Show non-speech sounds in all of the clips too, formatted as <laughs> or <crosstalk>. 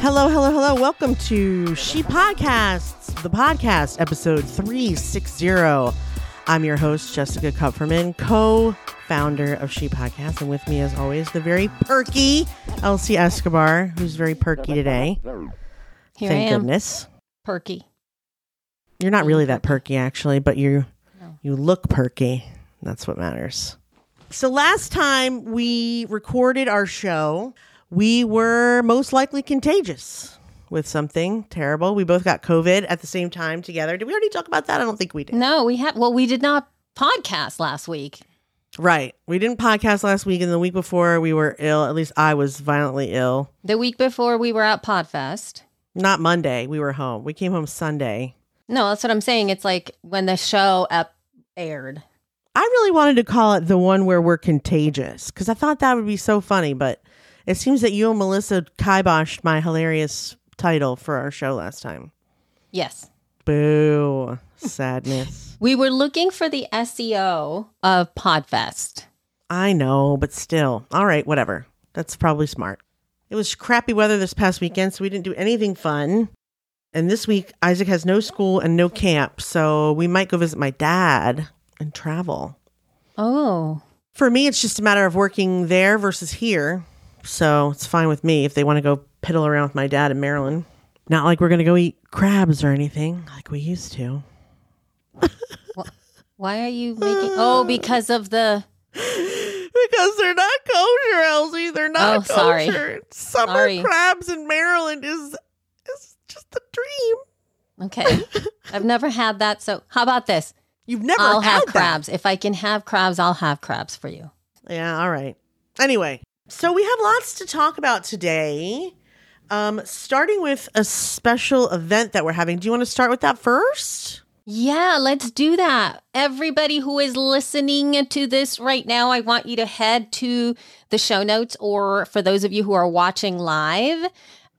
Hello, hello, hello. Welcome to She Podcasts, the podcast, episode 360. I'm your host, Jessica Kupferman, co founder of She Podcast. And with me, as always, the very perky Elsie Escobar, who's very perky today. Here Thank I am, goodness. perky. You're not really that perky, actually, but you you look perky. That's what matters. So last time we recorded our show, we were most likely contagious with something terrible. We both got COVID at the same time together. Did we already talk about that? I don't think we did. No, we have. Well, we did not podcast last week. Right. We didn't podcast last week, and the week before we were ill. At least I was violently ill. The week before we were at Podfest. Not Monday. We were home. We came home Sunday. No, that's what I'm saying. It's like when the show up aired. I really wanted to call it the one where we're contagious because I thought that would be so funny, but it seems that you and Melissa kiboshed my hilarious title for our show last time. Yes, Boo. Sadness. <laughs> we were looking for the SEO of Podfest. I know, but still. All right, whatever. That's probably smart. It was crappy weather this past weekend, so we didn't do anything fun. And this week, Isaac has no school and no camp, so we might go visit my dad and travel. Oh, For me, it's just a matter of working there versus here. So it's fine with me if they want to go piddle around with my dad in Maryland. Not like we're going to go eat crabs or anything like we used to. why are you making? Oh, because of the. <laughs> Because they're not kosher, Elsie. They're not Oh, sorry. kosher. Summer Sorry. crabs in Maryland is is just a dream. Okay, <laughs> I've never had that. So how about this? You've never I'll had have that. crabs. If I can have crabs, I'll have crabs for you. Yeah, all right. Anyway, so we have lots to talk about today. Um, starting with a special event that we're having. Do you want to start with that first? Yeah, let's do that. Everybody who is listening to this right now, I want you to head to the show notes, or for those of you who are watching live,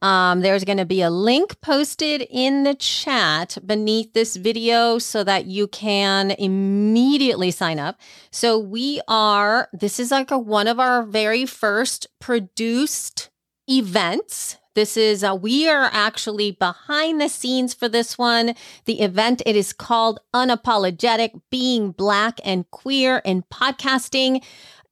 um, there's going to be a link posted in the chat beneath this video so that you can immediately sign up. So we are, this is like a, one of our very first produced events. This is, uh, we are actually behind the scenes for this one. The event, it is called Unapologetic Being Black and Queer in Podcasting.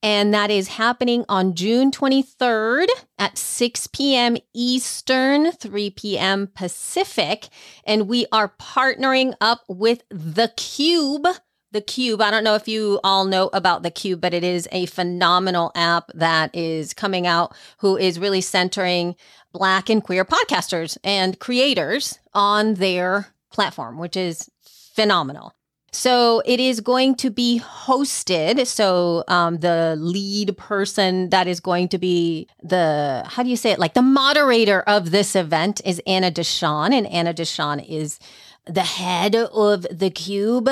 And that is happening on June 23rd at 6 p.m. Eastern, 3 p.m. Pacific. And we are partnering up with The Cube. The Cube, I don't know if you all know about The Cube, but it is a phenomenal app that is coming out who is really centering Black and queer podcasters and creators on their platform, which is phenomenal. So it is going to be hosted. So um, the lead person that is going to be the how do you say it? Like the moderator of this event is Anna Deshawn, and Anna Deshawn is the head of the cube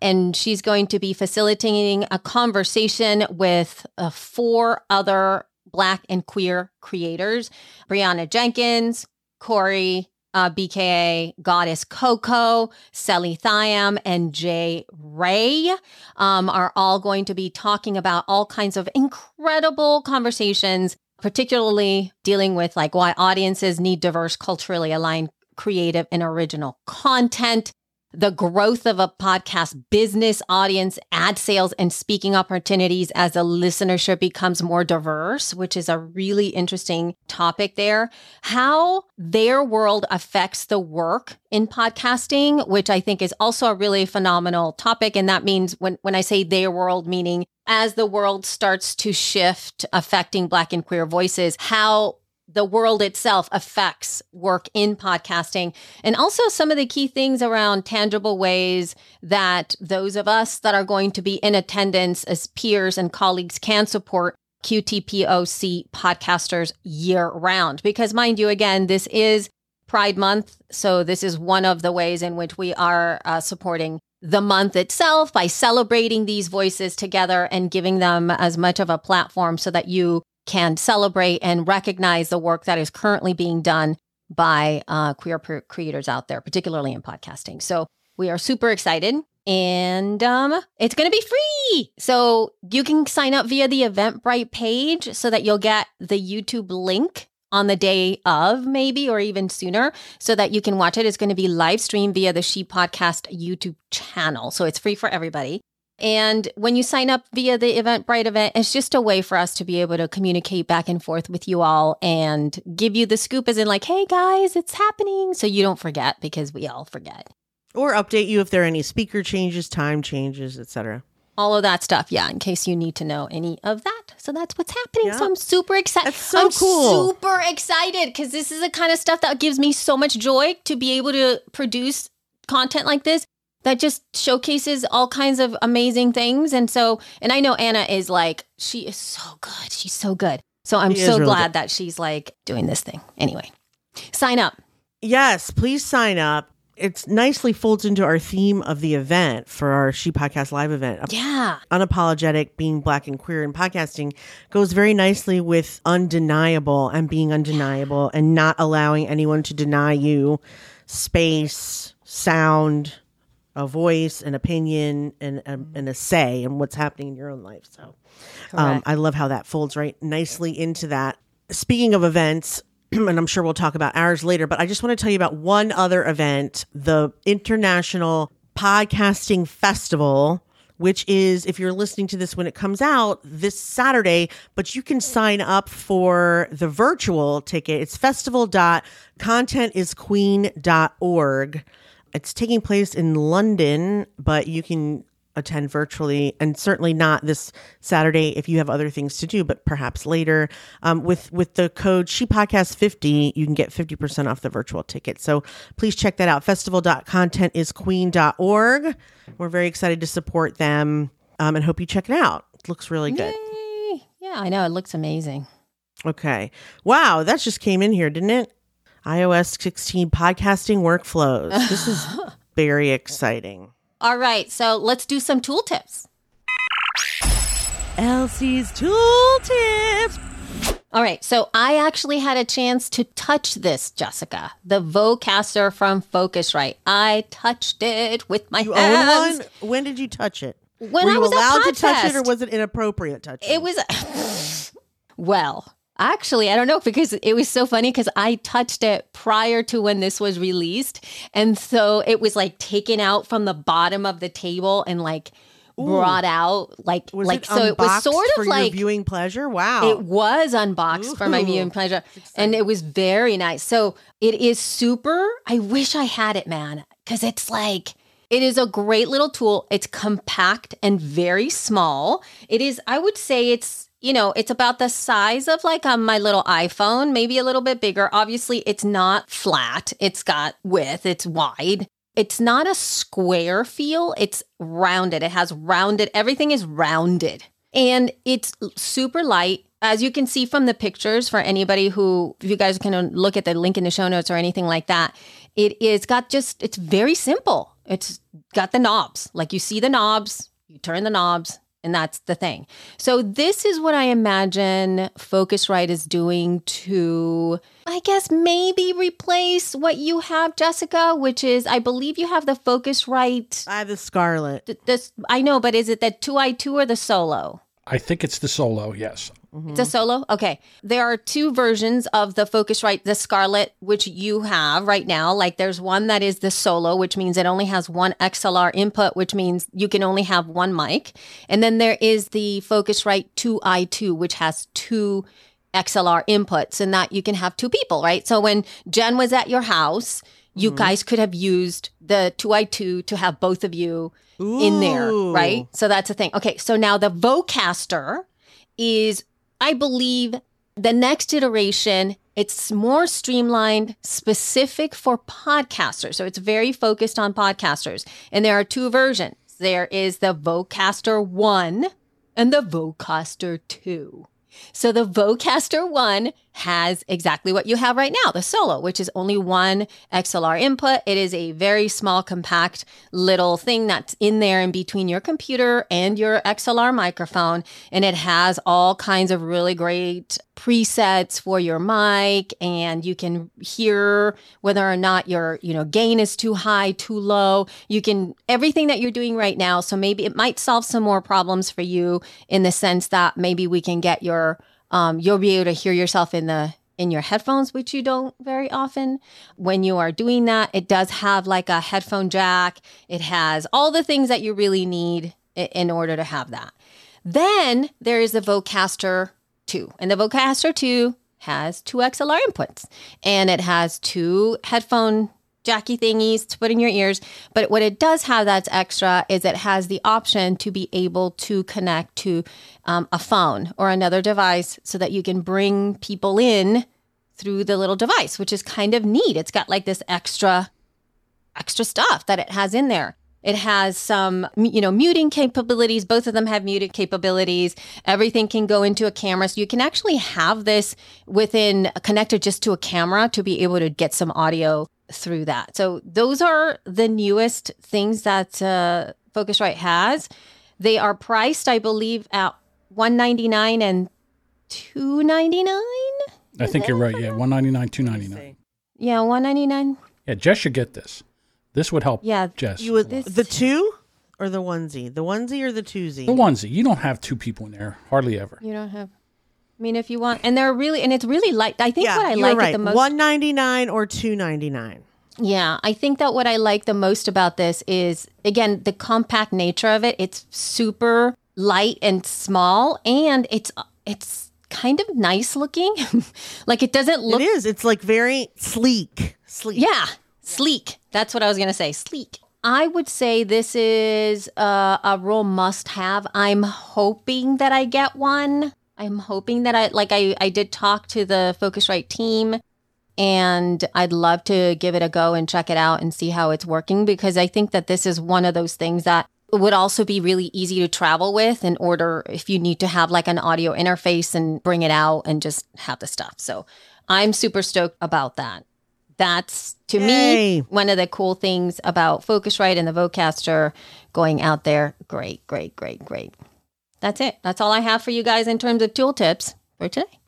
and she's going to be facilitating a conversation with uh, four other black and queer creators brianna jenkins corey uh, BKA, Goddess Coco, Sally Thiam, and Jay Ray um, are all going to be talking about all kinds of incredible conversations, particularly dealing with like why audiences need diverse, culturally aligned, creative, and original content. The growth of a podcast business audience, ad sales, and speaking opportunities as the listenership becomes more diverse, which is a really interesting topic there. How their world affects the work in podcasting, which I think is also a really phenomenal topic. And that means when, when I say their world, meaning as the world starts to shift, affecting Black and queer voices, how the world itself affects work in podcasting and also some of the key things around tangible ways that those of us that are going to be in attendance as peers and colleagues can support QTPOC podcasters year round. Because, mind you, again, this is Pride Month. So, this is one of the ways in which we are uh, supporting the month itself by celebrating these voices together and giving them as much of a platform so that you can celebrate and recognize the work that is currently being done by uh, queer creators out there, particularly in podcasting. So, we are super excited and um, it's going to be free. So you can sign up via the Eventbrite page so that you'll get the YouTube link on the day of, maybe, or even sooner, so that you can watch it. It's going to be live streamed via the She Podcast YouTube channel. So it's free for everybody. And when you sign up via the Eventbrite event, it's just a way for us to be able to communicate back and forth with you all and give you the scoop as in like, hey guys, it's happening. So you don't forget because we all forget or update you if there are any speaker changes, time changes, etc. All of that stuff, yeah, in case you need to know any of that. So that's what's happening. Yeah. So I'm super excited. That's so I'm cool. Super excited because this is the kind of stuff that gives me so much joy to be able to produce content like this that just showcases all kinds of amazing things. And so, and I know Anna is like, she is so good. She's so good. So I'm she so really glad good. that she's like doing this thing. Anyway, sign up. Yes, please sign up it's nicely folds into our theme of the event for our She Podcast Live event. Yeah. Unapologetic, being black and queer in podcasting goes very nicely with undeniable and being undeniable and not allowing anyone to deny you space, sound, a voice, an opinion, and, and, and a say in what's happening in your own life. So um, I love how that folds right nicely into that. Speaking of events, <clears throat> and I'm sure we'll talk about ours later, but I just want to tell you about one other event, the International Podcasting Festival, which is, if you're listening to this when it comes out, this Saturday, but you can sign up for the virtual ticket. It's festival.contentisqueen.org. It's taking place in London, but you can attend virtually and certainly not this Saturday if you have other things to do, but perhaps later. Um, with with the code She Podcast 50, you can get 50% off the virtual ticket. So please check that out. Festival.contentisqueen.org. We're very excited to support them um, and hope you check it out. It looks really good. Yay. Yeah, I know. It looks amazing. Okay. Wow, that just came in here, didn't it? iOS 16 podcasting workflows. This is <laughs> very exciting. All right, so let's do some tool tips. Elsie's tool tips. All right, so I actually had a chance to touch this, Jessica, the Vocaster from Focusrite. I touched it with my you hands. When did you touch it? When Were I you was allowed to touch it, or was it inappropriate touching? It was. <laughs> well, Actually, I don't know because it was so funny because I touched it prior to when this was released. And so it was like taken out from the bottom of the table and like Ooh. brought out like was like it so it was sort of like viewing pleasure. Wow. It was unboxed Ooh. for my viewing pleasure. And it was very nice. So it is super I wish I had it, man. Cause it's like it is a great little tool. It's compact and very small. It is, I would say it's you know, it's about the size of like um, my little iPhone, maybe a little bit bigger. Obviously, it's not flat, it's got width, it's wide. It's not a square feel, it's rounded. It has rounded, everything is rounded. And it's super light. As you can see from the pictures, for anybody who, if you guys can look at the link in the show notes or anything like that, it is got just, it's very simple. It's got the knobs. Like you see the knobs, you turn the knobs, and that's the thing. So, this is what I imagine Focusrite is doing to, I guess, maybe replace what you have, Jessica, which is, I believe you have the Focusrite. I have the Scarlett. Th- this, I know, but is it the 2i2 or the Solo? I think it's the Solo, yes. Mm-hmm. It's a solo? Okay. There are two versions of the Focusrite, the Scarlett, which you have right now. Like there's one that is the solo, which means it only has one XLR input, which means you can only have one mic. And then there is the Focusrite 2i2, which has two XLR inputs and that you can have two people, right? So when Jen was at your house, you mm-hmm. guys could have used the 2i2 to have both of you Ooh. in there, right? So that's a thing. Okay, so now the Vocaster is I believe the next iteration It's more streamlined, specific for podcasters. So it's very focused on podcasters. And there are two versions there is the Vocaster 1 and the Vocaster 2. So the Vocaster 1 has exactly what you have right now, the Solo, which is only one XLR input. It is a very small, compact little thing that's in there in between your computer and your XLR microphone. And it has all kinds of really great presets for your mic and you can hear whether or not your you know gain is too high too low you can everything that you're doing right now so maybe it might solve some more problems for you in the sense that maybe we can get your um, you'll be able to hear yourself in the in your headphones, which you don't very often. When you are doing that, it does have like a headphone jack. It has all the things that you really need in order to have that. Then there is the Vocaster 2, and the Vocaster 2 has two XLR inputs and it has two headphone jacky thingies to put in your ears. But what it does have that's extra is it has the option to be able to connect to um, a phone or another device so that you can bring people in through the little device, which is kind of neat. It's got like this extra extra stuff that it has in there. It has some, you know, muting capabilities. Both of them have muted capabilities. Everything can go into a camera. So you can actually have this within connected just to a camera to be able to get some audio through that. So those are the newest things that uh, Focusrite has. They are priced, I believe, at one ninety nine and two ninety nine. I think you're right. Yeah, one ninety nine, two ninety nine. Yeah, one ninety nine. Yeah, Jess should get this. This would help. Yeah, Jess. You would the two or the onesie, the onesie or the twosie. The onesie. You don't have two people in there hardly ever. You don't have. I mean, if you want, and they're really, and it's really light. I think yeah, what I like right. it the most. One ninety nine or two ninety nine. Yeah, I think that what I like the most about this is again the compact nature of it. It's super light and small, and it's it's kind of nice looking. <laughs> like it doesn't look. It is. It's like very sleek. Sleek. Yeah, sleek. That's what I was gonna say. Sleek. I would say this is uh, a real must have. I'm hoping that I get one. I'm hoping that I like I I did talk to the Focusrite team and I'd love to give it a go and check it out and see how it's working because I think that this is one of those things that would also be really easy to travel with in order if you need to have like an audio interface and bring it out and just have the stuff. So I'm super stoked about that. That's to Yay. me one of the cool things about Focusrite and the Vocaster going out there. Great, great, great, great. That's it. That's all I have for you guys in terms of tool tips for today.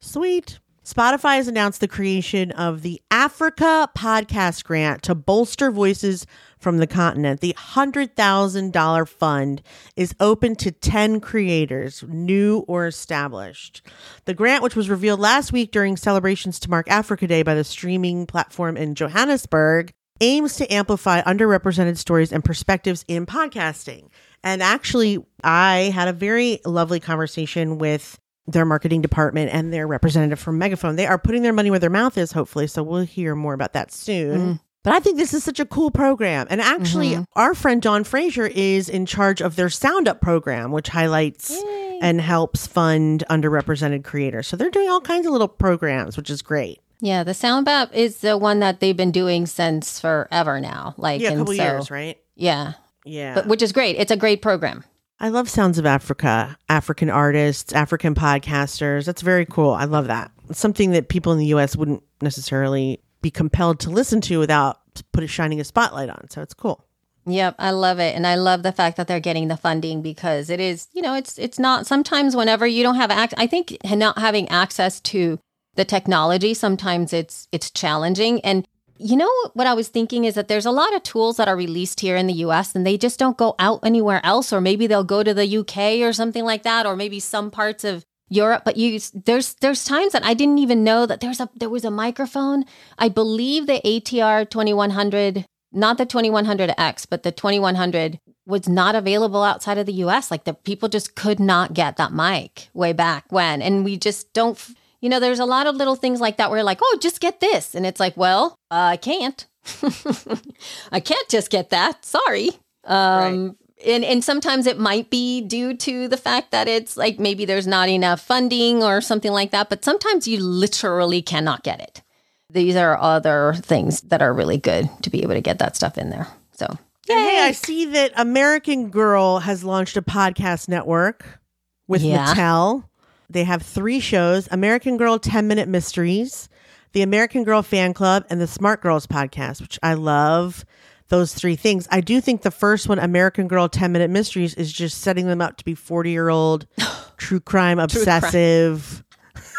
Sweet. Spotify has announced the creation of the Africa Podcast Grant to bolster voices from the continent. The $100,000 fund is open to 10 creators, new or established. The grant, which was revealed last week during celebrations to mark Africa Day by the streaming platform in Johannesburg, aims to amplify underrepresented stories and perspectives in podcasting. And actually, I had a very lovely conversation with their marketing department and their representative from Megaphone. They are putting their money where their mouth is, hopefully. So we'll hear more about that soon. Mm. But I think this is such a cool program. And actually, Mm-hmm. our friend John Fraser is in charge of their Sound Up program, which highlights and helps fund underrepresented creators. So they're doing all kinds of little programs, which is great. Yeah, the Sound Up is the one that they've been doing since forever now. Like, Yeah, a couple so- years, right? Yeah, Yeah. but which is great. It's a great program. I love Sounds of Africa, African artists, African podcasters. That's very cool. I love that. It's something that people in the US wouldn't necessarily be compelled to listen to without put shining a spotlight on. So it's cool. Yep, I love it, and I love the fact that they're getting the funding because it is, you know, it's it's not sometimes whenever you don't have access. I think not having access to the technology sometimes it's it's challenging. And you know what I was thinking is that there's a lot of tools that are released here in the U.S. and they just don't go out anywhere else, or maybe they'll go to the U.K. or something like that, or maybe some parts of Europe, but you there's there's times that I didn't even know that there's a there was a microphone. I believe the ATR 2100, not the 2100X, but the 2100 was not available outside of the US. Like the people just could not get that mic way back when. And we just don't you know, there's a lot of little things like that where you're like, "Oh, just get this." And it's like, "Well, uh, I can't. <laughs> I can't just get that. Sorry." Um and and sometimes it might be due to the fact that it's like maybe there's not enough funding or something like that but sometimes you literally cannot get it these are other things that are really good to be able to get that stuff in there so And hey, I see that American Girl has launched a podcast network with Yeah. Mattel. They have three shows American Girl 10 Minute Mysteries, the American Girl Fan Club, and the Smart Girls podcast, which I love those three things. I do think the first one, American Girl 10 Minute Mysteries, is just setting them up to be 40 year old <sighs> true crime obsessive.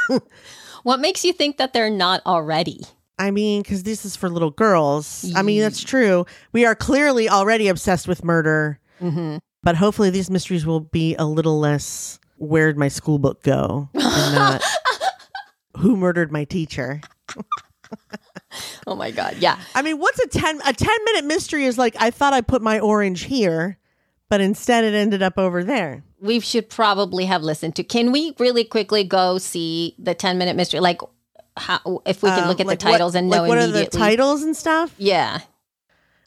<laughs> what makes you think that they're not already I mean, because this is for little girls. I mean, that's true. We are clearly already obsessed with murder, mm-hmm. but hopefully these mysteries will be a little less where'd my school book go and not <laughs> who murdered my teacher. oh my god yeah I mean, what's a 10 a 10 minute mystery is like I thought I put my orange here, but instead it ended up over there. we should probably have listened to can we really quickly go see the 10 minute mystery like how if we can Um, look at like the titles what, and know like what are the immediately titles and stuff? yeah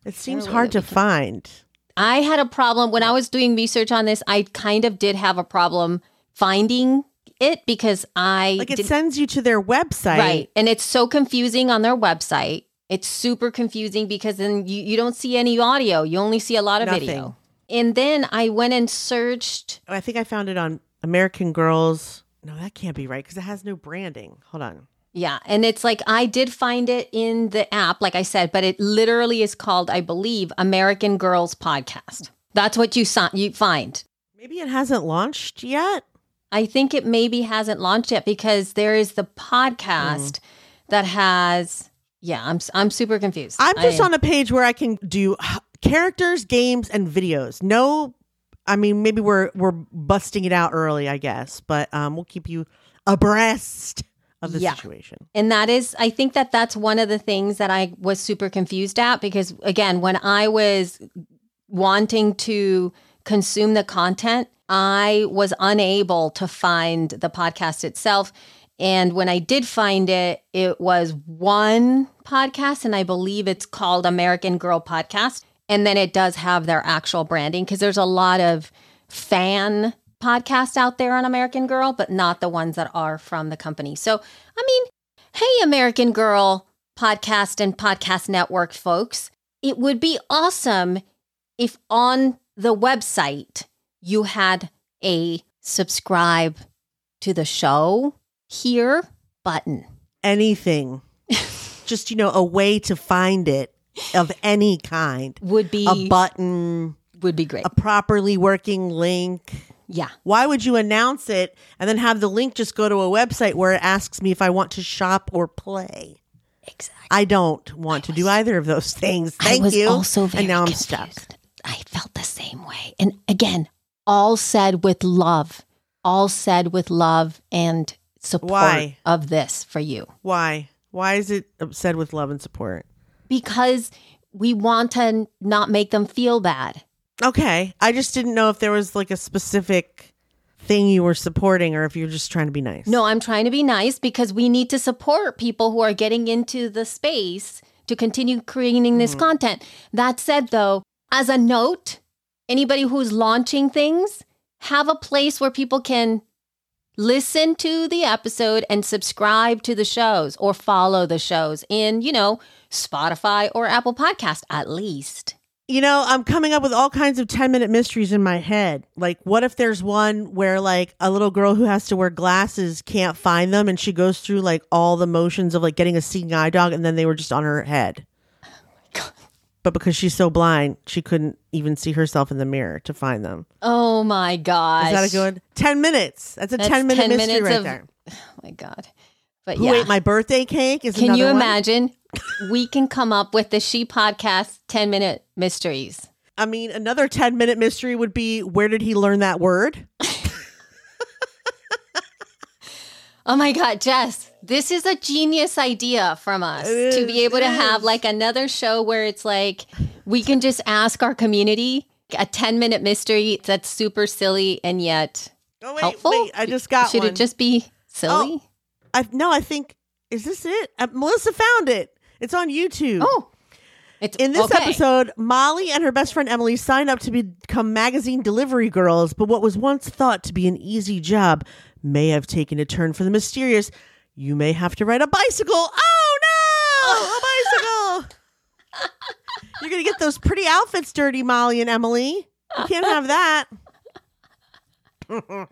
It seems hard to find. I had a problem when I was doing research on this. I kind of did have a problem finding it because I Like it did, sends you to their website. right, and it's so confusing on their website. It's super confusing because then you, you don't see any audio. You only see a lot of Nothing. video. And then I went and searched. Oh, I think I found it on American Girls. No, that can't be right because it has no branding. Hold on. Yeah, and it's like I did find it in the app, like I said, but it literally is called, I believe, American Girls Podcast. That's what you saw, you find. Maybe it hasn't launched yet. I think it maybe hasn't launched yet because there is the podcast that has. Yeah, I'm I'm super confused. I'm just I- on a page where I can do characters, games, and videos. No, I mean maybe we're we're busting it out early, I guess, but um, we'll keep you abreast of the Yeah. situation. And that is, I think that that's one of the things that I was super confused at because, again, when I was wanting to consume the content, I was unable to find the podcast itself. And when I did find it, it was one podcast, and I believe it's called American Girl Podcast. And then it does have their actual branding because there's a lot of fan podcasts out there on American Girl, but not the ones that are from the company. So, I mean, hey, American Girl podcast and podcast network folks, it would be awesome if on the website you had a subscribe to the show here button. Anything, <laughs> just you know, a way to find it of any kind. Would be A button, would be great. a properly working link. Yeah. Why would you announce it and then have the link just go to a website where it asks me if I want to shop or play? Exactly. I don't want to do either of those things. Thank I was you. also very and now I'm confused. stuck. I felt the same way. And again, all said with love, all said with love and support Why? of this for you. Why? Why is it said with love and support? Because we want to not make them feel bad. Okay. I just didn't know if there was like a specific thing you were supporting or if you're just trying to be nice. No, I'm trying to be nice because we need to support people who are getting into the space to continue creating this mm. content. That said, though, as a note, anybody who's launching things, have a place where people can listen to the episode and subscribe to the shows or follow the shows in, you know, Spotify or Apple Podcast at least. You know, I'm coming up with all kinds of 10 minute mysteries in my head. Like, what if there's one where, like, a little girl who has to wear glasses can't find them and she goes through, like, all the motions of, like, getting a seeing eye dog and then they were just on her head? But because she's so blind, she couldn't even see herself in the mirror to find them. Oh my God. Is that a good 10 minutes? That's a That's 10 minute 10 mystery right of- there. <sighs> Oh my God. But Who yeah. ate my birthday cake? Is Can you one. We can come up with the She Podcast 10 minute mysteries. I mean, another 10 minute mystery would be where did he learn that word? <laughs> Oh my God, Jess, this is a genius idea from us to be able to have like another show where it's like we can just ask our community a 10 minute mystery that's super silly and yet Oh, wait, helpful. wait. I just got Should one. it just be silly? I, no, I think, is this it? Uh, Melissa found it. It's on YouTube. Oh, It's In this okay. episode, Molly and her best friend Emily signed up to become magazine delivery girls, but what was once thought to be an easy job may have taken a turn for the mysterious. You may have to ride a bicycle. Oh no! Oh. A bicycle! <laughs> You're going to get those pretty outfits dirty, Molly and Emily. You can't have that. <laughs>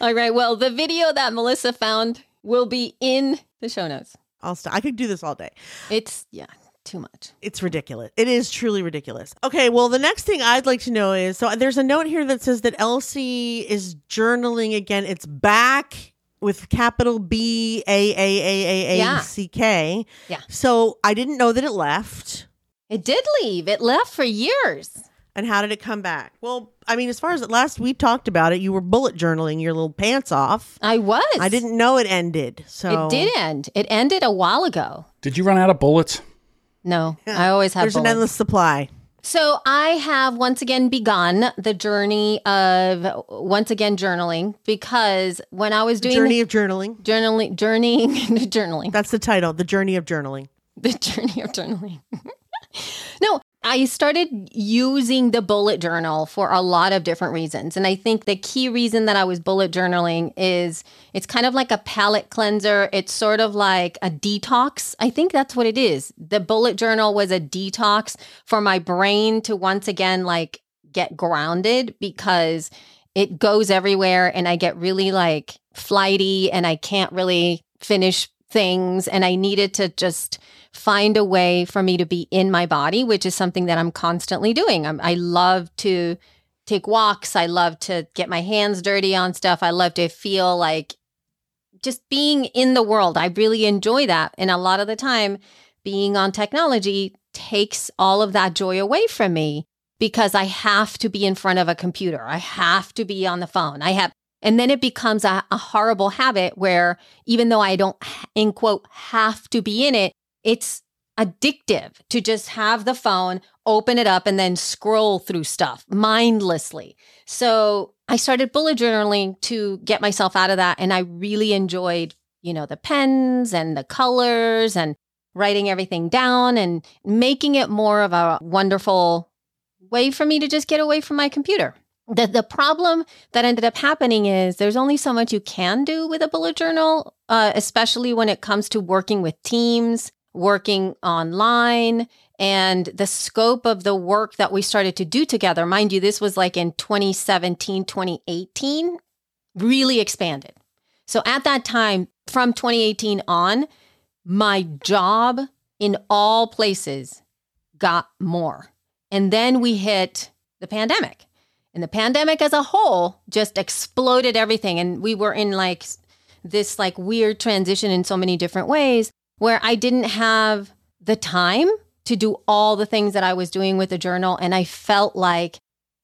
All right. Well, the video that Melissa found will be in the show notes. I'll stop. I could do this all day. It's, yeah, too much. It's ridiculous. It is truly ridiculous. Okay, well, the next thing I'd like to know is so there's a note here that says that Elsie is journaling again. It's back with capital B A A A A A C K. Yeah. So I didn't know that it left. It did leave. It left for years. And how did it come back? Well, I mean, as far as last we talked about it, you were bullet journaling your little pants off. I was. I didn't know it ended. So It did end. It ended a while ago. Did you run out of bullets? No, I always have There's an endless supply. So I have once again begun the journey of once again journaling because when I was doing Journey of journaling. journaling, journeying, <laughs> journaling, That's the title. The journey of journaling. the journey of journaling. <laughs> no, I started using the bullet journal for a lot of different reasons. And I think the key reason that I was bullet journaling is it's kind of like a palate cleanser. It's sort of like a detox. I think that's what it is. The bullet journal was a detox for my brain to once again like get grounded because it goes everywhere and I get really like flighty and I can't really finish things and I needed to just find a way for me to be in my body, which is something that I'm constantly doing. I'm, I love to take walks. I love to get my hands dirty on stuff. I love to feel like just being in the world. I really enjoy that. And a lot of the time, being on technology takes all of that joy away from me because I have to be in front of a computer. I have to be on the phone. I have, and then it becomes a, a horrible habit where even though I don't, in quote, have to be in it, it's addictive to just have the phone, open it up, and then scroll through stuff mindlessly. So I started bullet journaling to get myself out of that. And I really enjoyed, you know, the pens and the colors and writing everything down and making it more of a wonderful way for me to just get away from my computer. The, the problem that ended up happening is there's only so much you can do with a bullet journal, uh, especially when it comes to working with teams, working online, and the scope of the work that we started to do together. Mind you, this was like in 2017, 2018, really expanded. So at that time, from 2018 on, my job in all places got more. And then we hit the pandemic. And the pandemic as a whole just exploded everything. And we were in like this like weird transition in so many different ways where I didn't have the time to do all the things that I was doing with the journal. And I felt like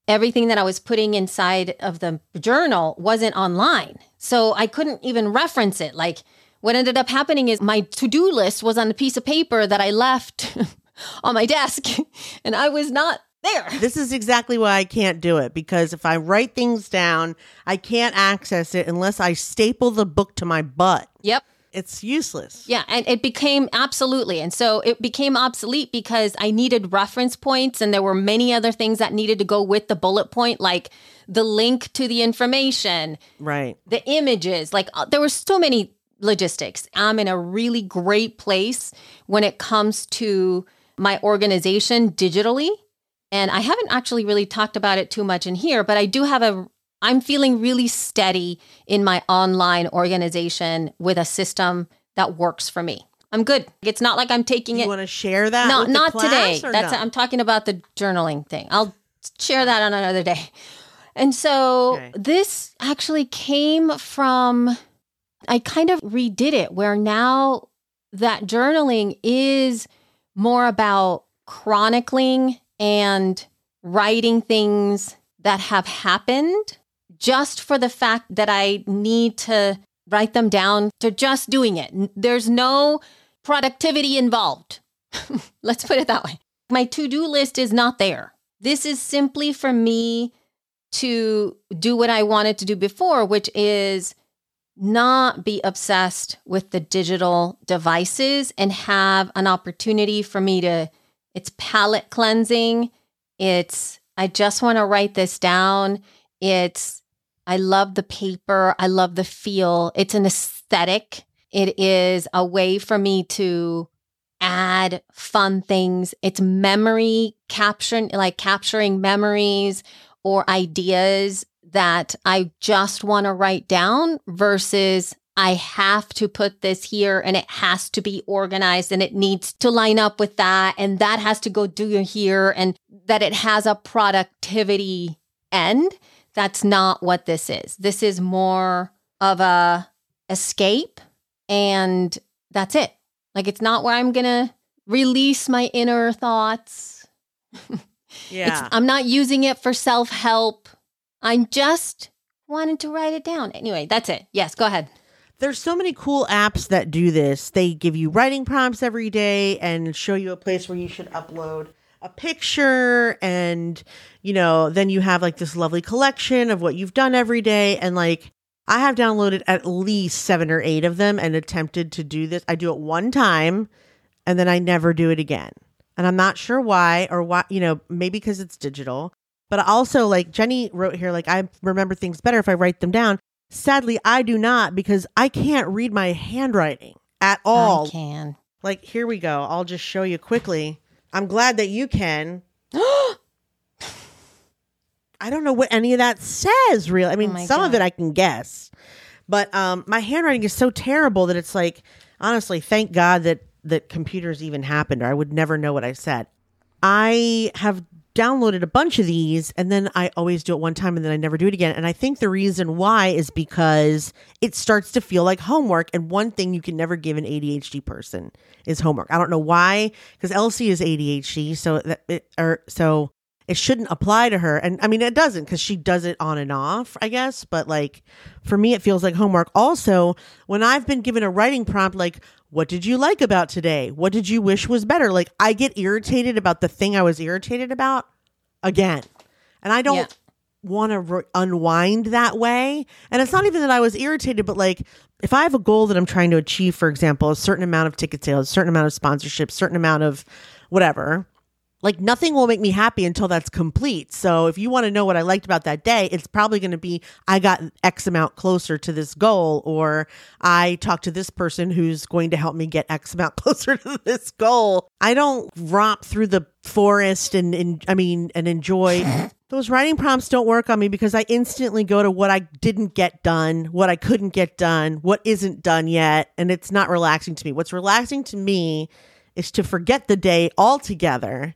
everything that I was putting inside of the journal wasn't online. So I couldn't even reference it. Like what ended up happening is my to do list was on a piece of paper that I left <laughs> on my desk <laughs> and I was not there. This is exactly why I can't do it because if I write things down, I can't access it unless I staple the book to my butt. Yep. It's useless. Yeah, and it became absolutely. And so it became obsolete because I needed reference points and there were many other things that needed to go with the bullet point like the link to the information, Right. the images, like uh, there were so many logistics. I'm in a really great place when it comes to my organization digitally. And I haven't actually really talked about it too much in here, but I do have a I'm feeling really steady in my online organization with a system that works for me. I'm good. It's not like I'm taking You it You want to share that? no, with the not today. That's no? I'm talking about the journaling thing. I'll share that on another day. And so Okay. this actually came from I kind of redid it where now that journaling is more about chronicling and writing things that have happened just for the fact that I need to write them down to just doing it. There's no productivity involved. <laughs> Let's put it that way. My to do list is not there. This is simply for me to do what I wanted to do before, which is not be obsessed with the digital devices and have an opportunity for me to It's palette cleansing. It's, I just want to write this down. It's, I love the paper. I love the feel. It's an aesthetic. It is a way for me to add fun things. It's memory capturing, like capturing memories or ideas that I just want to write down versus I have to put this here and it has to be organized and it needs to line up with that and that has to go do here and that it has a productivity end. That's not what this is. This is more of a escape and that's it. Like it's not where I'm going to release my inner thoughts. <laughs> Yeah. It's, I'm not using it for self help. I'm just wanting to write it down. Anyway, that's it. Yes, go ahead. There's so many cool apps that do this. They give you writing prompts every day and show you a place where you should upload a picture and you know, then you have like this lovely collection of what you've done every day and like I have downloaded at least 7 or 8 of them and attempted to do this. I do it one time and then I never do it again. And I'm not sure why or why, you know, maybe because it's digital. But also, like Jenny wrote here, like I remember things better if I write them down. Sadly, I do not because I can't read my handwriting at all. I can. Like, here we go. I'll just show you quickly. I'm glad that you can. <gasps> I don't know what any of that says, really. I mean, Oh some of it I can guess, but um, my handwriting is so terrible that it's like, honestly, thank God that that computers even happened, or I would never know what I said. I have downloaded a bunch of these, and then I always do it one time, and then I never do it again. And I think the reason why is because it starts to feel like homework. And one thing you can never give an ADHD person is homework. I don't know why, because Elsie is ADHD, so that it, or so it shouldn't apply to her. And I mean, it doesn't because she does it on and off, I guess. But like for me, it feels like homework. Also, when I've been given a writing prompt, like, what did you like about today? What did you wish was better? Like, I get irritated about the thing I was irritated about again. And I don't Yeah. want to re- unwind that way. And it's not even that I was irritated, but like if I have a goal that I'm trying to achieve, for example, a certain amount of ticket sales, a certain amount of sponsorship, certain amount of whatever, like nothing will make me happy until that's complete. So if you want to know what I liked about that day, it's probably going to be I got X amount closer to this goal, or I talked to this person who's going to help me get X amount <laughs> closer to this goal. I don't romp through the forest and, and I mean and enjoy <laughs> those writing prompts don't work on me because I instantly go to what I didn't get done, what I couldn't get done, what isn't done yet, and it's not relaxing to me. What's relaxing to me is to forget the day altogether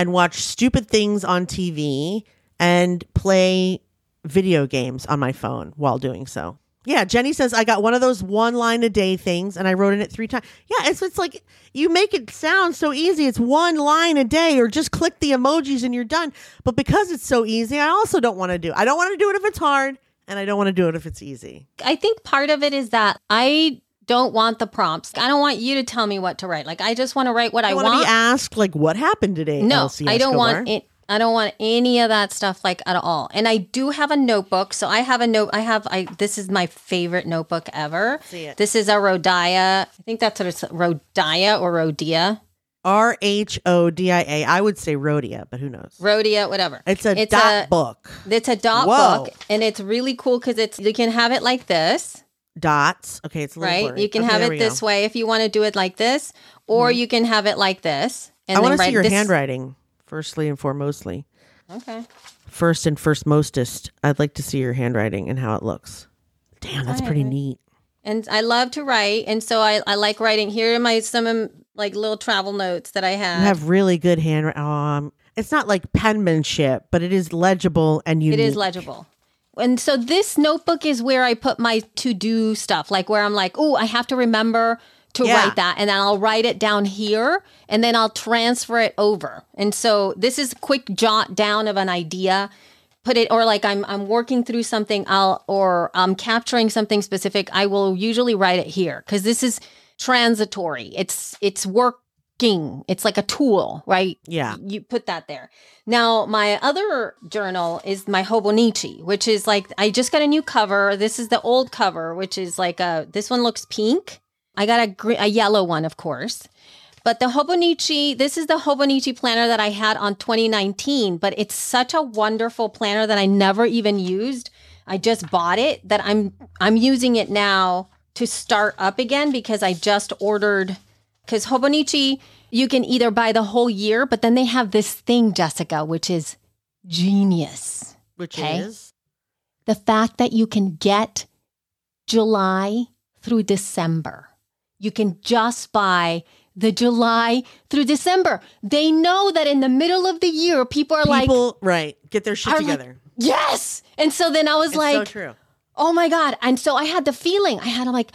and watch stupid things on TV and play video games on my phone while doing so. Yeah, Jenny says I got one of those one line a day things and I wrote in it three times. Yeah, it's it's like you make it sound so easy. It's one line a day or just click the emojis and you're done. But because it's so easy, I also don't want to do. I don't want to do it if it's hard and I don't want to do it if it's easy. I think part of it is that I don't want the prompts. I don't want you to tell me what to write. Like I just want to write what I, I want to be asked like what happened today. no, Elsie I don't Escobar? want it. I don't want any of that stuff like at all. And I do have a notebook. So I have a note. I have. I. This is my favorite notebook ever. See it. This is a Rhodia. I think that's what it's Rhodia or Rhodia. R H O D I A. I would say Rhodia, but who knows? Rhodia, whatever. It's a It's dot a- book. It's a dot Whoa. book, and it's really cool because it's you can have it like this, Dots. Okay, it's right? blurry. You can Okay, have it this go. way if you want to do it like this, or you can have it like this. And I want to see your this- handwriting. Firstly and foremostly, Okay. first and first mostest. I'd like to see your handwriting and how it looks. Damn, that's pretty neat. And I love to write, and so I, I like writing. Here are my some like little travel notes that I have. You have really good handwriting. Um, it's not like penmanship, but it is legible and unique. It is legible. And so this notebook is where I put my to do stuff, like where I'm like, oh, I have to remember to Yeah. write that. And then I'll write it down here and then I'll transfer it over. And so this is a quick jot down of an idea. Put it or like I'm I'm working through something I'll or I'm capturing something specific, I will usually write it here because this is transitory. It's it's working. It's like a tool, right? Yeah. You put that there. Now, my other journal is my Hobonichi, which is like I just got a new cover. This is the old cover, which is like a this one looks pink. I got a gre- a yellow one, of course. But the Hobonichi, this is the Hobonichi planner that I had on 2019, but it's such a wonderful planner that I never even used. I just bought it that I'm I'm using it now to start up again because I just ordered cuz Hobonichi you can either buy the whole year, but then they have this thing, Jessica, which is genius. Which Okay. is The fact that you can get July through December. You can just buy the July through December. They know that in the middle of the year, people are like, people right get their shit are like, together. yes. And so then I was it's like, so true. oh my God. And so I had the feeling, I had, I'm like,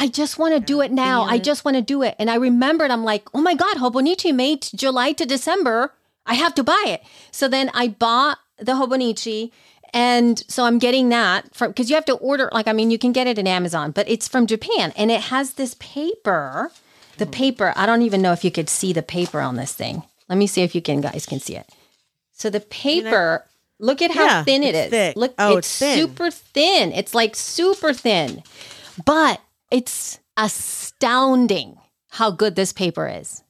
I just want to do it now. I just want to do it. And I remembered, I'm like, oh my God, Hobonichi made July to December. I have to buy it. So then I bought the Hobonichi. And so I'm getting that from, because you have to order, like, I mean, you can get it in Amazon, but it's from Japan and it has this paper. The Hmm. paper, I don't even know if you could see the paper on this thing. Let me see if you can, guys can see it. So the paper, look at how Yeah, thin it's thick. Look, Oh, it's, it's thin. super thin. It's like super thin, but it's astounding how good this paper is.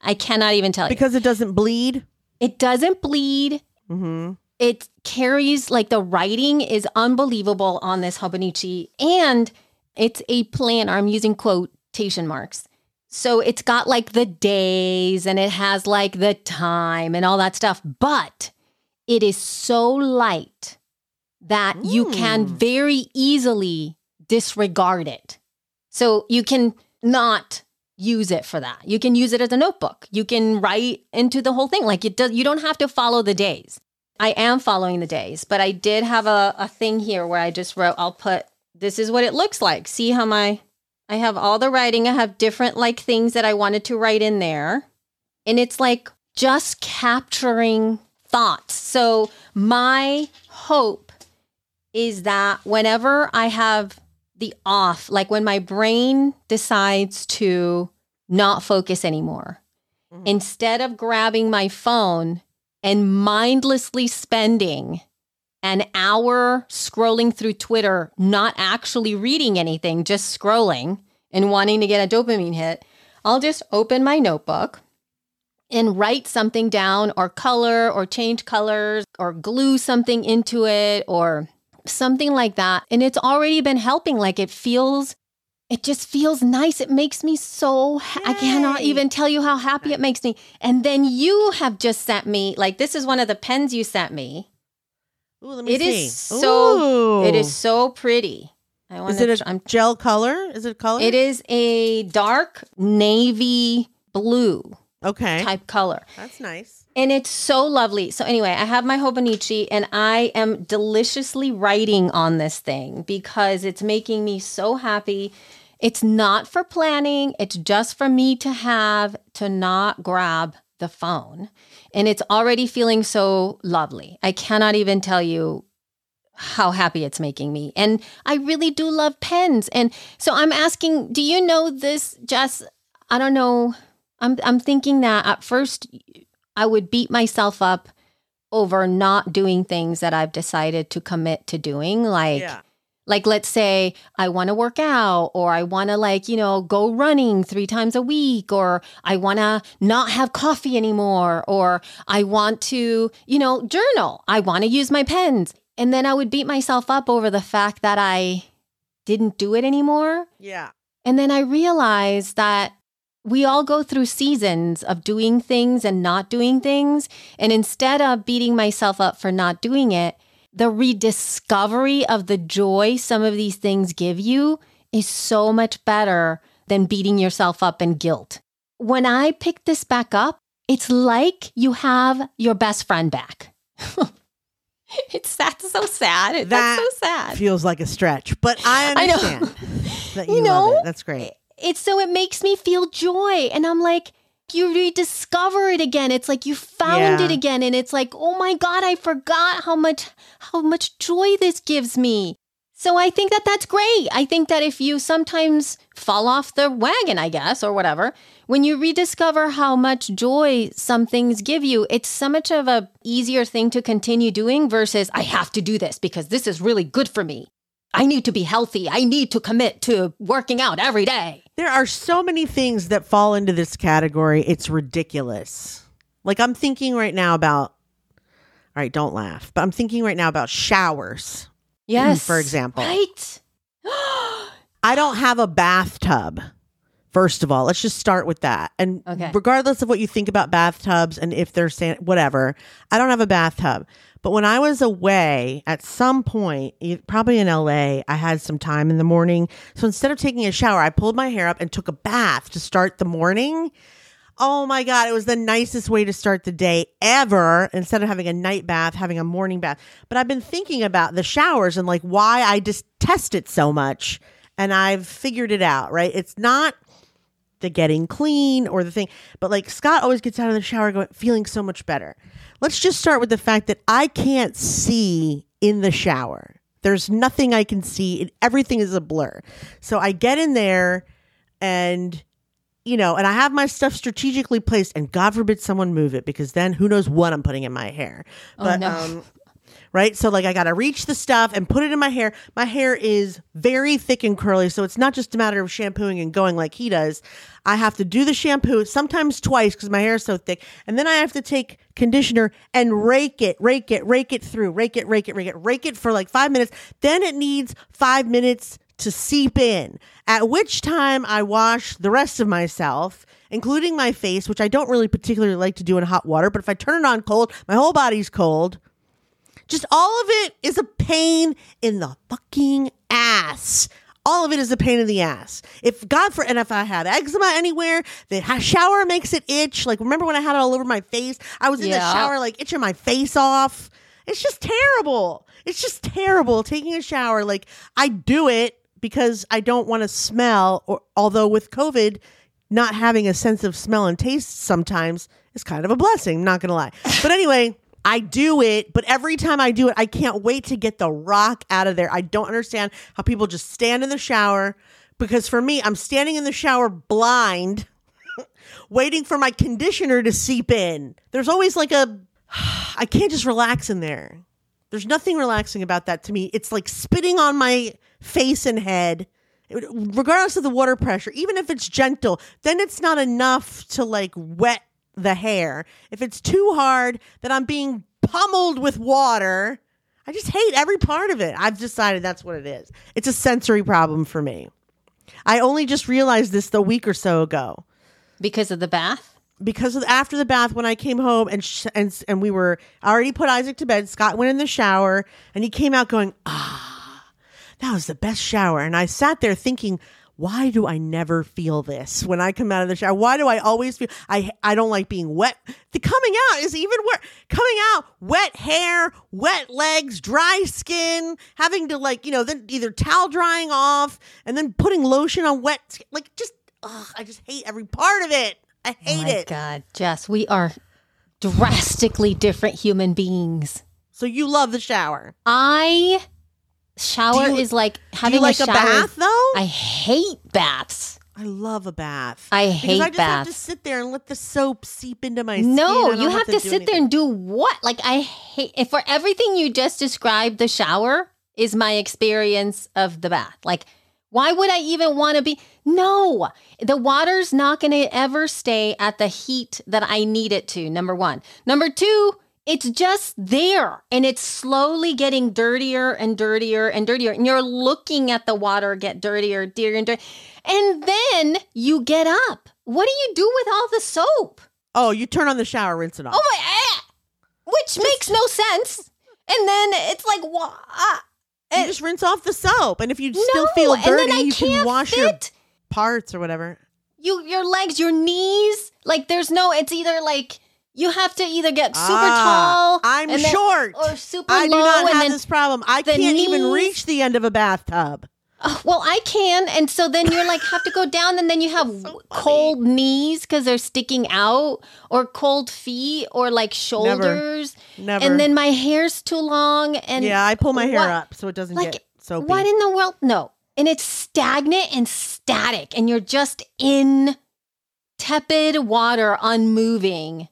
I cannot even tell you. Because it doesn't bleed. It doesn't bleed. Mm-hmm. It carries like the writing is unbelievable on this Hobonichi, and it's a planner. I'm using quotation marks. So it's got like the days and it has like the time and all that stuff, but it is so light that you can Mm. very easily disregard it. So you can not use it for that. You can use it as a notebook. You can write into the whole thing. Like it does you don't have to follow the days. I am following the days, but I did have a, a thing here where I just wrote, I'll put this is what it looks like. See how my I have all the writing. I have different like things that I wanted to write in there. And it's like just capturing thoughts. So my hope is that whenever I have the off, like when my brain decides to not focus anymore, Mhm. instead of grabbing my phone and mindlessly spending an hour scrolling through Twitter, not actually reading anything, just scrolling and wanting to get a dopamine hit, I'll just open my notebook and write something down or color or change colors or glue something into it or something like that. And it's already been helping. Like it feels, it just feels nice. It makes me so, ha- I cannot even tell you how happy it makes me. And then you have just sent me, like, this is one of the pens you sent me. Ooh, let me It see. is so, it Ooh. is so pretty. I want Is it to, a I'm gel color? Is it color? it is a dark navy blue Okay. type color. That's nice. And it's so lovely. So anyway, I have my Hobonichi and I am deliciously writing on this thing because it's making me so happy. It's not for planning, it's just for me to have to not grab the phone. And it's already feeling so lovely. I cannot even tell you how happy it's making me. And I really do love pens. And so I'm asking, do you know this, Jess? I don't know. I'm I'm thinking that at first I would beat myself up over not doing things that I've decided to commit to doing. Like yeah. like let's say I want to work out or I want to like, you know, go running 3 times a week or I want to not have coffee anymore or I want to, you know, journal. I want to use my pens. And then I would beat myself up over the fact that I didn't do it anymore. Yeah. And then I realized that we all go through seasons of doing things and not doing things. And instead of beating myself up for not doing it, the rediscovery of the joy some of these things give you is so much better than beating yourself up in guilt. When I pick this back up, it's like you have your best friend back. <laughs> it's that's so sad. That that's so sad. Feels like a stretch, but I <laughs> I know. understand <laughs> that you, You know? it. That's great. It's so it makes me feel joy. And i'm like you rediscover it again. It's like you found Yeah. it again. And it's like oh my god i forgot how much how much joy this gives me. So i think that that's great. I think that if you sometimes fall off the wagon i guess or whatever when you rediscover how much joy some things give you it's so much of a easier thing to continue doing versus i have to do this because this is really good for me I need to be healthy. I need to commit to working out every day. There are so many things that fall into this category. It's ridiculous. Like I'm thinking right now about all right, don't laugh. But I'm thinking right now about showers. Yes. For example. Right. <gasps> I don't have a bathtub. First of all, let's just start with that. And Okay. regardless of what you think about bathtubs and if they're san- whatever, I don't have a bathtub. But when I was away at some point, probably in LA, I had some time in the morning. So instead of taking a shower, I pulled my hair up and took a bath to start the morning. Oh my God, it was the nicest way to start the day ever. Instead of having a night bath, having a morning bath. But I've been thinking about the showers and like why I detest it so much. And I've figured it out, right? It's not the getting clean or the thing, but like Scott always gets out of the shower going, feeling so much better. Let's just start with the fact that I can't see in the shower. There's nothing I can see, and everything is a blur. So I get in there and you know, and I have my stuff strategically placed, and God forbid someone move it because then who knows what I'm putting in my hair. But no. um, right, so like I got to reach the stuff and put it in my hair. My hair is very thick and curly, so it's not just a matter of shampooing and going like he does. I have to do the shampoo sometimes twice because my hair is so thick, and then I have to take conditioner and rake it, rake it, rake it through, rake it, rake it, rake it, rake it for like five minutes. Then it needs five minutes to seep in, at which time I wash the rest of myself, including my face, which I don't really particularly like to do in hot water, but if I turn it on cold, my whole body's cold. Just all of it is a pain in the fucking ass. All of it is a pain in the ass. If God for and if I have eczema anywhere, the shower makes it itch. Like remember when I had it all over my face? I was in the shower like itching my face off. It's just terrible. It's just terrible taking a shower. Like I do it because I don't want to smell. Or although with COVID, not having a sense of smell and taste sometimes is kind of a blessing. Not gonna lie. But anyway. I do it, but every time I do it, I can't wait to get the rock out of there. I don't understand how people just stand in the shower because for me, I'm standing in the shower blind, <laughs> waiting for my conditioner to seep in. There's always like a, <sighs> I can't just relax in there. There's nothing relaxing about that to me. It's like spitting on my face and head. Regardless of the water pressure, even if it's gentle, then it's not enough to like wet the hair. If it's too hard, then I'm being pummeled with water. I just hate every part of it. I've decided that's what it is. It's a sensory problem for me. I only just realized this a week or so ago Because of the bath? because of after the bath when I came home and sh- and and we were I already put Isaac to bed. Scott went in the shower and he came out going, "Ah, that was the best shower." And I sat there thinking, "Why do I never feel this when I come out of the shower? Why do I always feel I I don't like being wet? The coming out is even worse. Coming out, wet hair, wet legs, dry skin, having to like, you know, then either towel drying off and then putting lotion on wet skin. Like just ugh, I just hate every part of it. I oh hate it. oh my it. God, Jess, we are drastically different human beings. So you love the shower. I shower you- is like having like a, shower. bath though? I hate baths. I love a bath. I hate I just have to sit there and let the soap seep into my skin. No, you have to, do sit there and do what? Like I hate if for everything you just described, the shower is my experience of the bath. Like, why would I even want to be? No, the water's not going to ever stay at the heat that I need it to. Number one. Number two, it's just there and it's slowly getting dirtier and dirtier and dirtier. And you're looking at the water get dirtier, dirtier, and dirtier. And then you get up. What do you do with all the soap? Oh, you turn on the shower, rinse it off. Oh my, ah, which makes no sense. And then it's like, what? you just rinse off the soap, and if you still no, feel dirty, you can't can wash your parts or whatever. You, your legs, your knees. Like, there's no. It's either like you have to either get super Ah, tall. I'm then- short. or super long. I do not and have this problem. I can't even reach the end of a bathtub. Oh, well, I can, and so then you're like have to go down, and then you have <laughs> cold knees because they're sticking out, or cold feet, or like shoulders, Never. and then my hair's too long, and yeah, I pull my hair what- up so it doesn't Like, get soapy. What in the world? No. And it's stagnant and static, and you're just in tepid water, unmoving.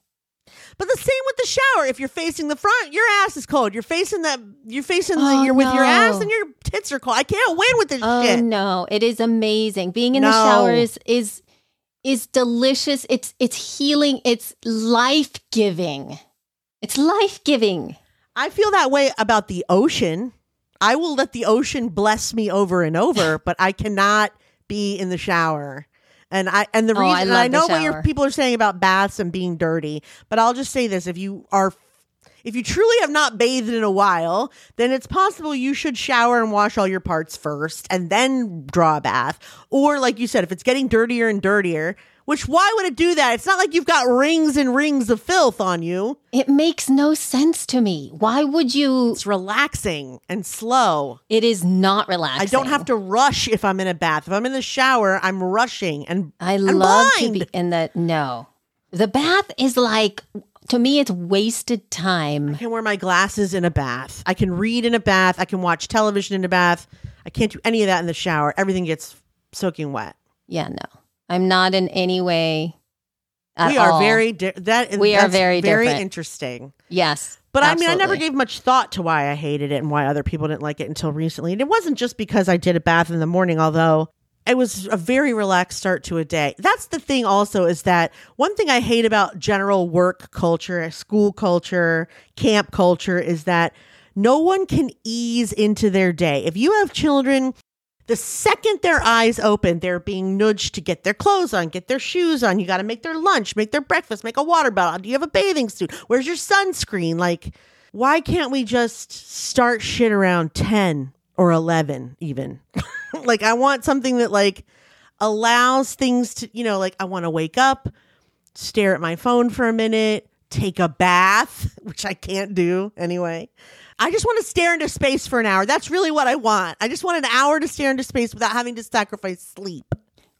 But the same with the shower. If you're facing the front, your ass is cold. You're facing the you're facing the Oh, you're with your ass and your tits are cold. I can't win with this Oh shit. no, it is amazing. Being in the shower is is is delicious. It's it's healing. It's life giving. It's life giving. I feel that way about the ocean. I will let the ocean bless me over and over, <laughs> but I cannot be in the shower. And I and the Oh, reason I and I know what your people are saying about baths and being dirty, but I'll just say this: if you are if you truly have not bathed in a while, then it's possible you should shower and wash all your parts first and then draw a bath. Or like you said, if it's getting dirtier and dirtier, which why would it do that? It's not like you've got rings and rings of filth on you. It makes no sense to me. Why would you? It's relaxing and slow. It is not relaxing. I don't have to rush if I'm in a bath. If I'm in the shower, I'm rushing and I I'm love blind. to be in the no. The bath is like to me. It's wasted time. I can wear my glasses in a bath. I can read in a bath. I can watch television in a bath. I can't do any of that in the shower. Everything gets soaking wet. Yeah, no, I'm not in any way. At we are all. very di- that. We are very very different. interesting. yes. But I mean, I never gave much thought to why I hated it and why other people didn't like it until recently. And it wasn't just because I did a bath in the morning, although it was a very relaxed start to a day. That's the thing, also, is that one thing I hate about general work culture, school culture, camp culture is that no one can ease into their day. If you have children, the second their eyes open, they're being nudged to get their clothes on, get their shoes on. You got to make their lunch, make their breakfast, make a water bottle. Do you have a bathing suit? Where's your sunscreen? Like, why can't we just start shit around 10 or 11 even? <laughs> like, I want something that, like, allows things to, you know, like, I want to wake up, stare at my phone for a minute, take a bath, <laughs> which I can't do anyway. I just want to stare into space for an hour. That's really what I want. I just want an hour to stare into space without having to sacrifice sleep.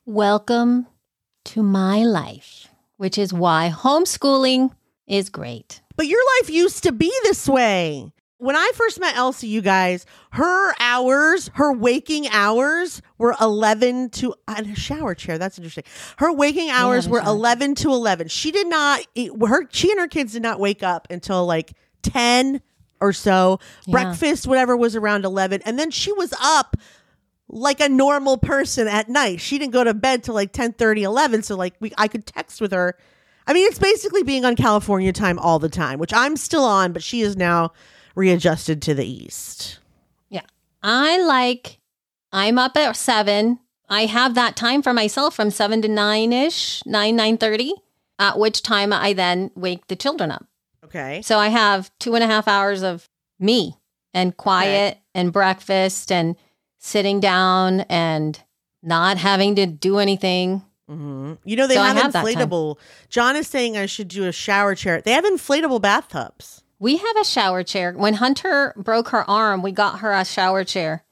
Welcome to my life, which is why homeschooling is great. But your life used to be this way. When I first met Elsie, you guys, her hours, her waking hours were 11 to and a shower chair. That's interesting. Her waking hours a were shower 11 to 11. She did not her she and her kids did not wake up until like 10 or so. Yeah. Breakfast whatever was around 11 and then she was up like a normal person at night. She didn't go to bed till like 10 30, 11. So like we I could text with her. I mean, it's basically being on California time all the time, which I'm still on, but she is now readjusted to the east. Yeah. I like, I'm up at seven. I have that time for myself from seven to nine ish, nine, nine thirty, at which time I then wake the children up. Okay. So I have two and a half hours of me and quiet and breakfast and sitting down and not having to do anything. hmm You know, they So have, have inflatable. John is saying I should do a shower chair. They have inflatable bathtubs. We have a shower chair. When Hunter broke her arm, we got her a shower chair.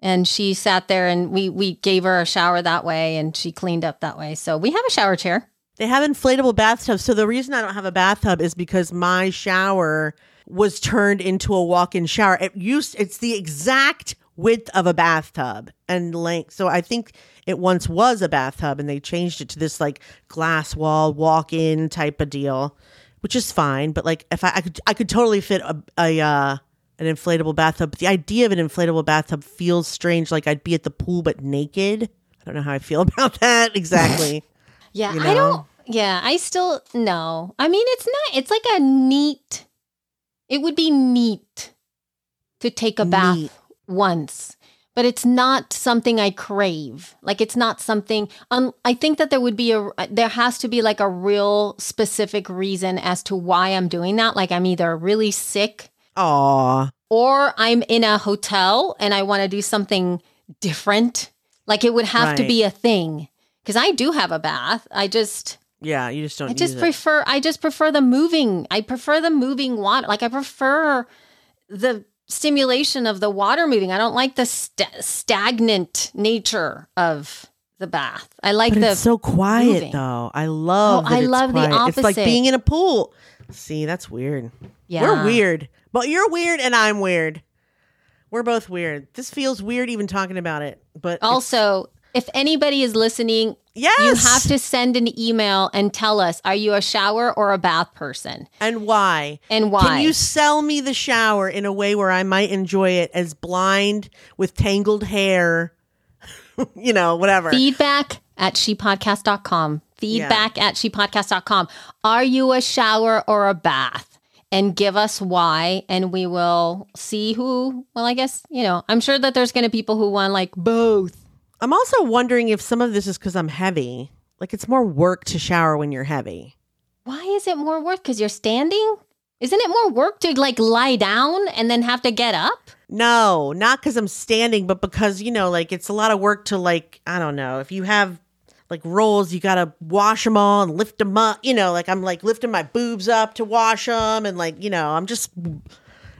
And she sat there and we we gave her a shower that way and she cleaned up that way. So we have a shower chair. They have inflatable bathtubs. So the reason I don't have a bathtub is because my shower was turned into a walk-in shower. It used it's the exact width of a bathtub and length. So I think it once was a bathtub and they changed it to this like glass wall walk-in type of deal, which is fine. But like if I, I could I could totally fit a, a uh an inflatable bathtub. But the idea of an inflatable bathtub feels strange, like I'd be at the pool but naked. I don't know how I feel <laughs> about that exactly. <laughs> Yeah, You I don't. Yeah, I still no. I mean, it's not. It's like a neat. It would be neat to take a bath Neat. once, but it's not something I crave. Like it's not something. Um, I think that there would be a. There has to be like a real specific reason as to why I'm doing that. Like I'm either really sick Aw. or I'm in a hotel and I want to do something different. Like it would have to be a thing because I do have a bath. I just. Yeah, you just don't. I just it. prefer I just prefer the moving. I prefer the moving water. Like I prefer the stimulation of the water moving. I don't like the sta- stagnant nature of the bath. I like But the it's so quiet moving. though. I love. Oh, I love the quiet. It's like being in a pool. See, that's weird. yeah. We're weird, but you're weird and I'm weird. We're both weird. This feels weird even talking about it. But Also, if anybody is listening Yes. You have to send an email and tell us are you a shower or a bath person? And why? And why? Can you sell me the shower in a way where I might enjoy it as blind with tangled hair? <laughs> you know, whatever. Feedback at shepodcast.com. Feedback at shepodcast.com. Are you a shower or a bath? And give us why, and we will see who. Well, I guess, you know, I'm sure that there's going to be people who want like both. I'm also wondering if some of this is because I'm heavy. Like it's more work to shower when you're heavy. Why is it more work? Because you're standing? Isn't it more work to like lie down and then have to get up? No, not because I'm standing, but because, you know, like it's a lot of work to like, I don't know, if you have like rolls, you got to wash them all and lift them up. You know, like I'm like lifting my boobs up to wash them. And like, you know, I'm just,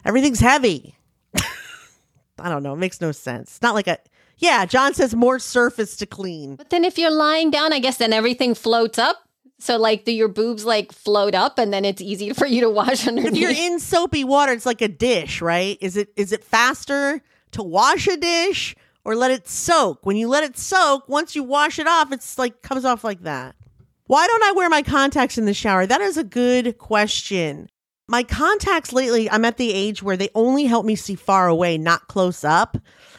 everything's heavy. <laughs> I don't know. It makes no sense. It's not like a, yeah, John says more surface to clean. But then if you're lying down, I guess then everything floats up. So like do your boobs like float up and then it's easy <laughs> for you to wash underneath. If you're in soapy water, it's like a dish, right? Is it is it faster to wash a dish or let it soak? When you let it soak, once you wash it off, it's like comes off like that. Why don't I wear my contacts in the shower? That is a good question. My contacts lately, I'm at the age where they only help me see far away, not close up.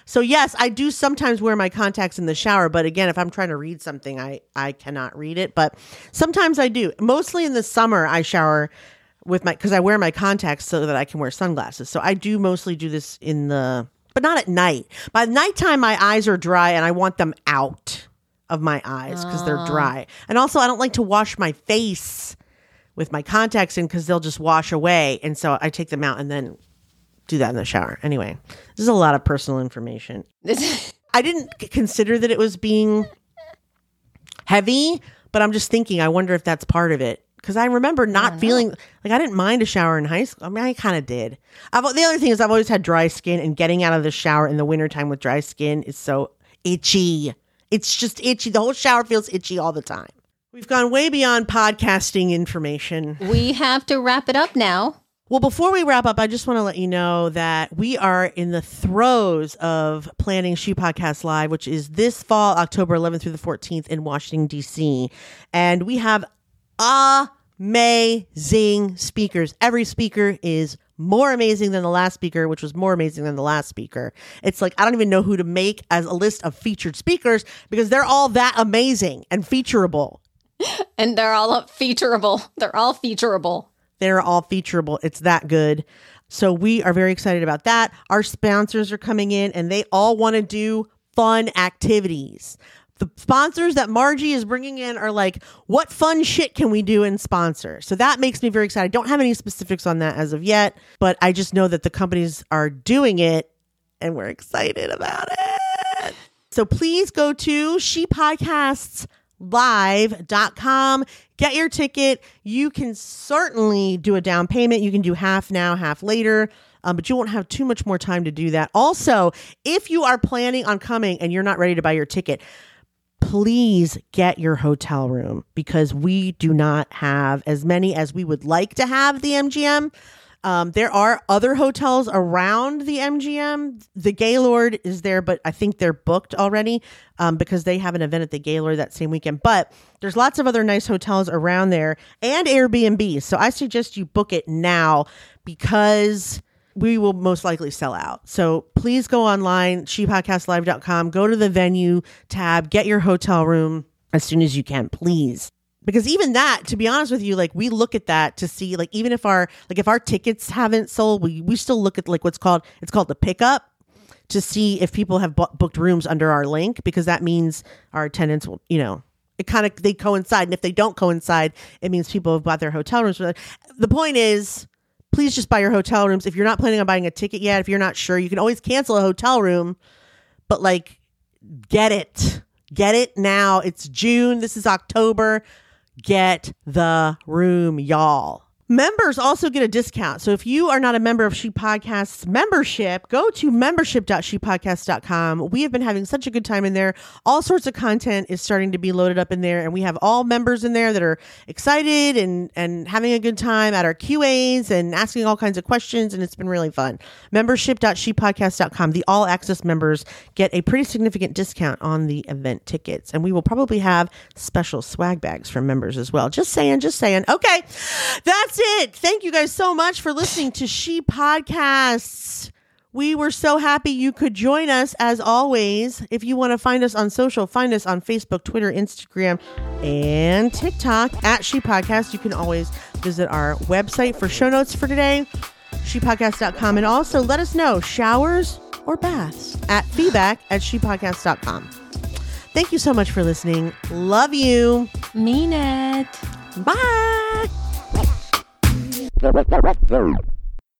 So yes, I do sometimes wear my contacts in the shower, but again, if I'm trying to read something, I I cannot read it, but sometimes I do. Mostly in the summer I shower with my cuz I wear my contacts so that I can wear sunglasses. So I do mostly do this in the but not at night. By nighttime my eyes are dry and I want them out of my eyes cuz they're ah. dry. And also I don't like to wash my face with my contacts in cuz they'll just wash away and so I take them out and then do that in the shower. Anyway, this is a lot of personal information. <laughs> I didn't consider that it was being heavy, but I'm just thinking, I wonder if that's part of it. Because I remember not feeling like I didn't mind a shower in high school. I mean, I kind of did. I've, the other thing is, I've always had dry skin, and getting out of the shower in the wintertime with dry skin is so itchy. It's just itchy. The whole shower feels itchy all the time. We've gone way beyond podcasting information. we have to wrap it up now. Well, before we wrap up, I just want to let you know that we are in the throes of planning She Podcast Live, which is this fall, October 11th through the 14th in Washington, D.C. And we have amazing speakers. Every speaker is more amazing than the last speaker, which was more amazing than the last speaker. It's like, I don't even know who to make as a list of featured speakers because they're all that amazing and featurable. <laughs> And they're all featureable. They're all featureable. They're all featurable. It's that good. So we are very excited about that. Our sponsors are coming in and they all want to do fun activities. The sponsors that Margie is bringing in are like, what fun shit can we do and sponsor? So that makes me very excited. I don't have any specifics on that as of yet, but I just know that the companies are doing it and we're excited about it. So please go to She Podcasts live.com get your ticket. You can certainly do a down payment. You can do half now half later um, but you won't have too much more time to do that. Also if you are planning on coming and you're not ready to buy your ticket please get your hotel room because we do not have as many as we would like to have the MGM. Um, there are other hotels around the MGM. The Gaylord is there, but I think they're booked already um, because they have an event at the Gaylord that same weekend. But there's lots of other nice hotels around there and Airbnb. So I suggest you book it now because we will most likely sell out. So please go online, shepodcastlive.com, go to the venue tab, get your hotel room as soon as you can, please. Because even that, to be honest with you, like we look at that to see, like even if our like if our tickets haven't sold, we we still look at like what's called it's called the pickup to see if people have bu- booked rooms under our link because that means our attendants will, you know, it kind of they coincide, and if they don't coincide, it means people have bought their hotel rooms. The point is, please just buy your hotel rooms. If you're not planning on buying a ticket yet, if you're not sure, you can always cancel a hotel room, but like get it. Get it now. It's June. This is October. Get the room, y'all. Members also get a discount. So if you are not a member of She Podcasts membership, go to membership.shepodcast.com. We have been having such a good time in there. All sorts of content is starting to be loaded up in there, and we have all members in there that are excited and and having a good time at our QAs and asking all kinds of questions, and it's been really fun. Membership.shepodcast.com. The all access members get a pretty significant discount on the event tickets, and we will probably have special swag bags for members as well. Just saying, just saying. Okay, that's it. Thank you guys so much for listening to She Podcasts. We were so happy you could join us as always. If you want to find us on social, find us on Facebook, Twitter, Instagram, and TikTok at She Podcast. You can always visit our website for show notes for today, shepodcast.com. And also let us know showers or baths at feedback at shepodcast.com. Thank you so much for listening. Love you. Mean it. Bye. The rest, the rest, the rest.